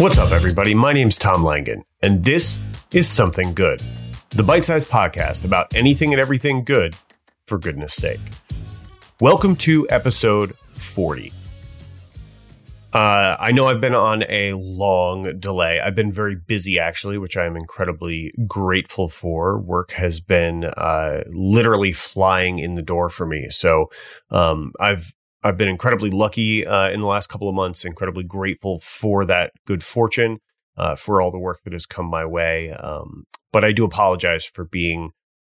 What's up, everybody? My name's Tom Langen, and this is Something Good, the bite sized podcast about anything and everything good, for goodness sake. Welcome to episode 40. Uh, I know I've been on a long delay. I've been very busy, actually, which I am incredibly grateful for. Work has been uh, literally flying in the door for me. So um, I've I've been incredibly lucky uh, in the last couple of months. Incredibly grateful for that good fortune, uh, for all the work that has come my way. Um, but I do apologize for being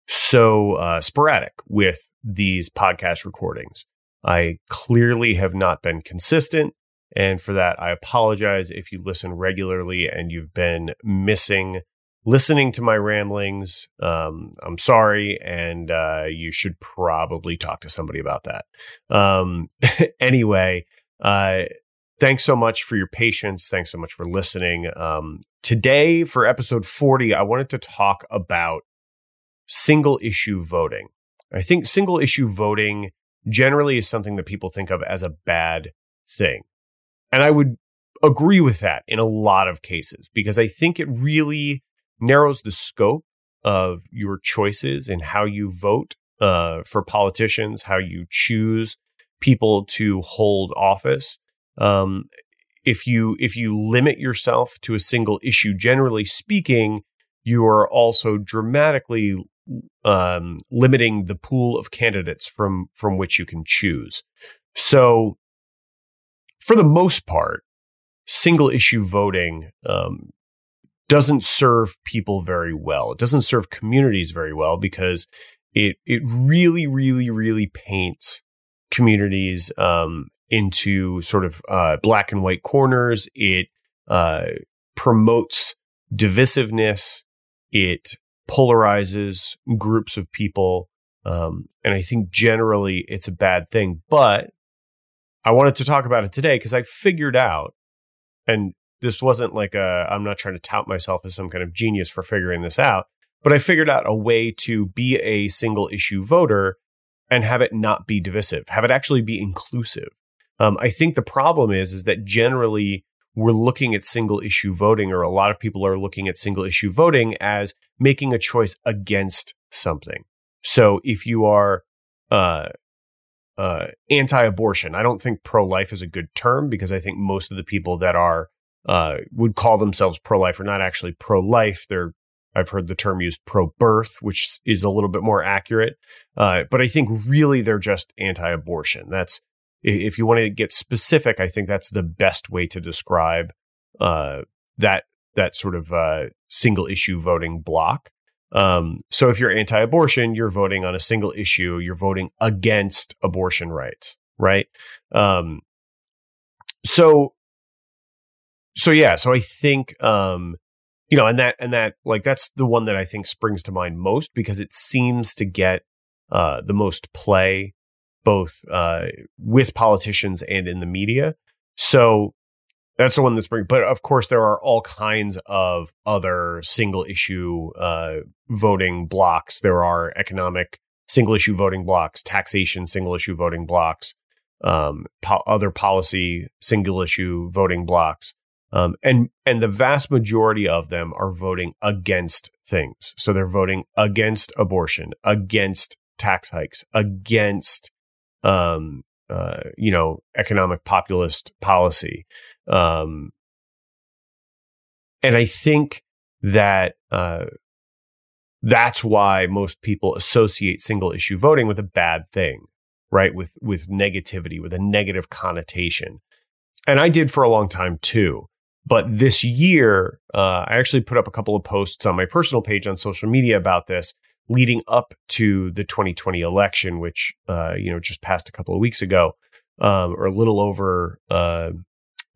so uh, sporadic with these podcast recordings. I clearly have not been consistent. And for that, I apologize if you listen regularly and you've been missing listening to my ramblings. Um, I'm sorry, and uh, you should probably talk to somebody about that. Um, anyway, uh, thanks so much for your patience. Thanks so much for listening. Um, today, for episode 40, I wanted to talk about single issue voting. I think single issue voting generally is something that people think of as a bad thing. And I would agree with that in a lot of cases because I think it really narrows the scope of your choices and how you vote uh, for politicians, how you choose people to hold office. Um, if you if you limit yourself to a single issue, generally speaking, you are also dramatically um, limiting the pool of candidates from from which you can choose. So for the most part, single issue voting um, doesn't serve people very well. It doesn't serve communities very well because it it really, really, really paints communities um, into sort of uh, black and white corners. It uh, promotes divisiveness. It polarizes groups of people. Um, and I think generally it's a bad thing. But I wanted to talk about it today because I figured out, and this wasn't like a, I'm not trying to tout myself as some kind of genius for figuring this out, but I figured out a way to be a single issue voter and have it not be divisive, have it actually be inclusive. Um, I think the problem is, is that generally we're looking at single issue voting, or a lot of people are looking at single issue voting as making a choice against something. So if you are uh, uh, anti-abortion. I don't think pro-life is a good term because I think most of the people that are uh, would call themselves pro-life are not actually pro-life. They're I've heard the term used pro-birth, which is a little bit more accurate. Uh, but I think really they're just anti-abortion. That's if you want to get specific, I think that's the best way to describe uh, that that sort of uh, single issue voting bloc. Um, so if you're anti-abortion, you're voting on a single issue. You're voting against abortion rights, right? Um, so, so yeah. So I think, um, you know, and that and that like that's the one that I think springs to mind most because it seems to get uh, the most play both uh, with politicians and in the media. So that's the one that's bringing. But of course, there are all kinds of other single issue uh, voting blocs. There are economic single issue voting blocs, taxation single issue voting blocs, um, po- other policy single issue voting blocs. Um, and and the vast majority of them are voting against things. So they're voting against abortion, against tax hikes, against um, uh, you know economic populist policy. Um, and I think that uh, that's why most people associate single issue voting with a bad thing, right? With with negativity, with a negative connotation. And I did for a long time too. But this year, uh, I actually put up a couple of posts on my personal page on social media about this, leading up to the 2020 election, which uh, you know just passed a couple of weeks ago, um, or a little over uh,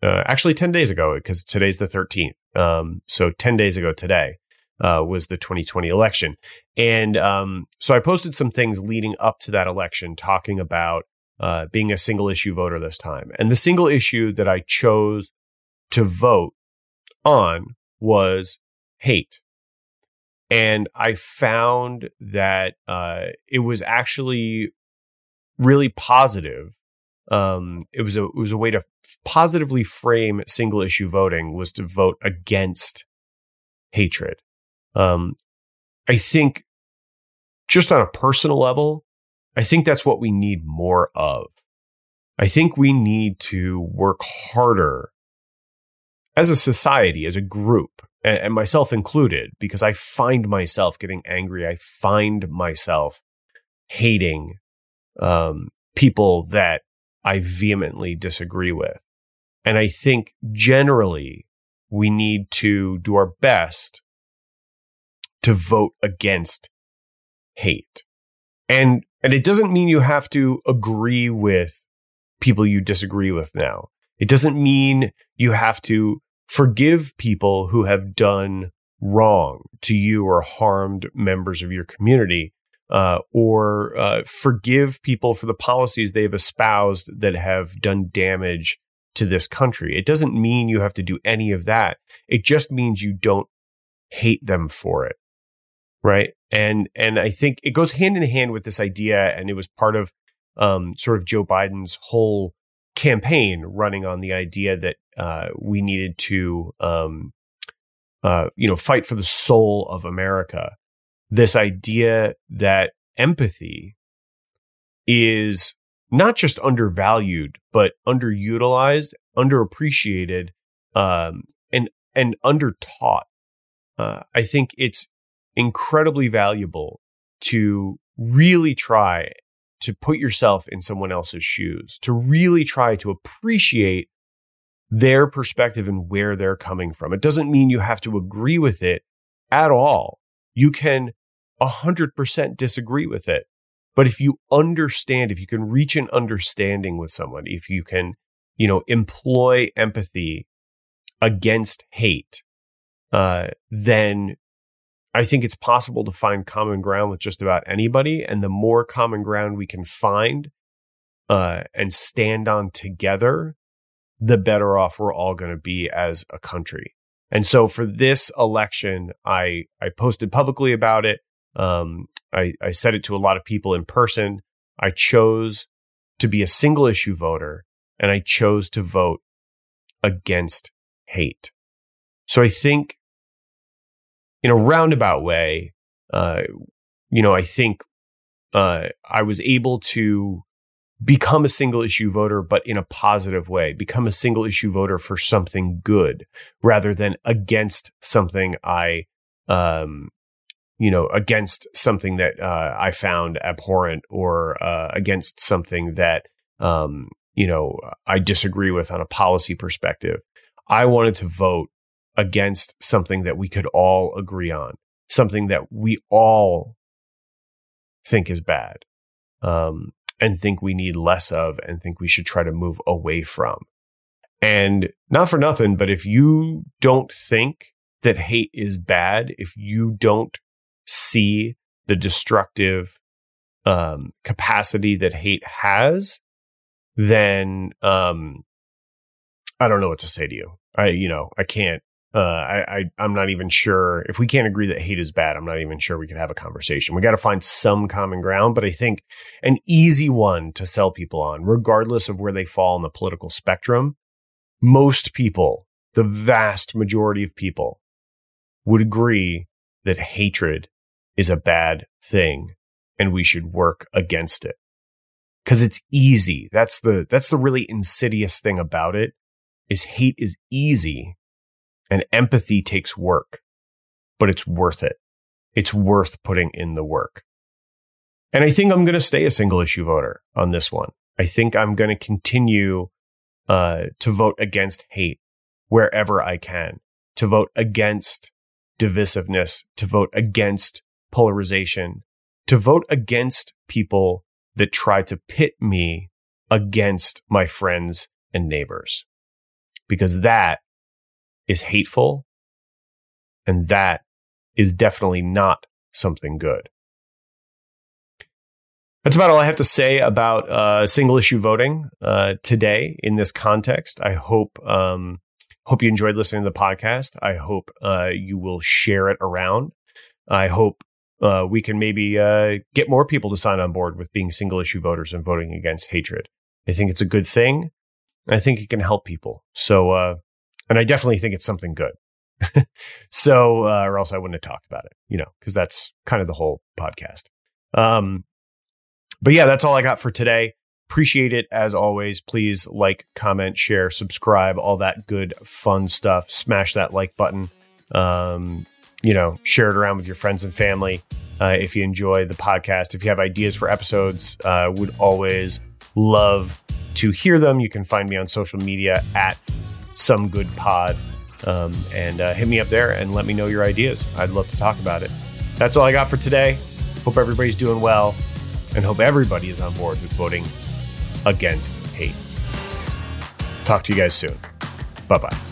uh, actually 10 days ago, because today's the 13th. Um, so 10 days ago today uh, was the 2020 election. And um, so I posted some things leading up to that election talking about uh, being a single issue voter this time. And the single issue that I chose to vote on was hate. And I found that uh, it was actually really positive um, it was a it was a way to positively frame single issue voting was to vote against hatred. Um, I think just on a personal level, I think that's what we need more of. I think we need to work harder as a society, as a group, and, myself included, because I find myself getting angry. I find myself hating um, people that I vehemently disagree with. And I think generally we need to do our best to vote against hate. And and it doesn't mean you have to agree with people you disagree with now. It doesn't mean you have to forgive people who have done wrong to you or harmed members of your community uh, or uh, forgive people for the policies they've espoused that have done damage to this country. It doesn't mean you have to do any of that. It just means you don't hate them for it. Right. And, and I think it goes hand in hand with this idea. And it was part of, um, sort of Joe Biden's whole campaign running on the idea that, uh, we needed to, um, uh, you know, fight for the soul of America this idea that empathy is not just undervalued, but underutilized, underappreciated, um, and and undertaught. Uh, I think it's incredibly valuable to really try to put yourself in someone else's shoes, to really try to appreciate their perspective and where they're coming from. It doesn't mean you have to agree with it at all. You can 100% disagree with it. But if you understand, if you can reach an understanding with someone, if you can, you know, employ empathy against hate, uh, then I think it's possible to find common ground with just about anybody. And the more common ground we can find uh, and stand on together, the better off we're all going to be as a country. And so for this election, I I posted publicly about it. Um, I, I said it to a lot of people in person. I chose to be a single issue voter and I chose to vote against hate. So I think in a roundabout way, uh, you know, I think uh, I was able to become a single issue voter, but in a positive way, become a single issue voter for something good rather than against something I um, you know, against something that uh, I found abhorrent or uh, against something that, um, you know, I disagree with on a policy perspective. I wanted to vote against something that we could all agree on, something that we all think is bad um, and think we need less of and think we should try to move away from. And not for nothing, but if you don't think that hate is bad, if you don't see the destructive um, capacity that hate has, then um, I don't know what to say to you. I, you know, I can't. Uh, I, I, am not even sure if we can't agree that hate is bad. I'm not even sure we can have a conversation. We got to find some common ground, but I think an easy one to sell people on, regardless of where they fall on the political spectrum. Most people, the vast majority of people, would agree that hatred is a bad thing and we should work against it. Cause it's easy. That's the, that's the really insidious thing about it is hate is easy and empathy takes work, but it's worth it. It's worth putting in the work. And I think I'm going to stay a single issue voter on this one. I think I'm going to continue uh, to vote against hate wherever I can, to vote against divisiveness, to vote against polarization, to vote against people that try to pit me against my friends and neighbors. Because that is hateful and that is definitely not something good. That's about all I have to say about uh, single issue voting uh, today in this context. I hope um, hope you enjoyed listening to the podcast. I hope uh, you will share it around. I hope uh, we can maybe uh, get more people to sign on board with being single issue voters and voting against hatred. I think it's a good thing. I think it can help people. So, uh, and I definitely think it's something good. so, uh, or else I wouldn't have talked about it, you know, because that's kind of the whole podcast. Um, but yeah, that's all I got for today. Appreciate it as always. Please like, comment, share, subscribe, all that good, fun stuff. Smash that like button. Um, you know, share it around with your friends and family. Uh, if you enjoy the podcast, if you have ideas for episodes, uh, would always love to hear them. You can find me on social media at some good pod um, and uh, hit me up there and let me know your ideas. I'd love to talk about it. That's all I got for today. Hope everybody's doing well and hope everybody is on board with voting against hate. Talk to you guys soon. Bye bye.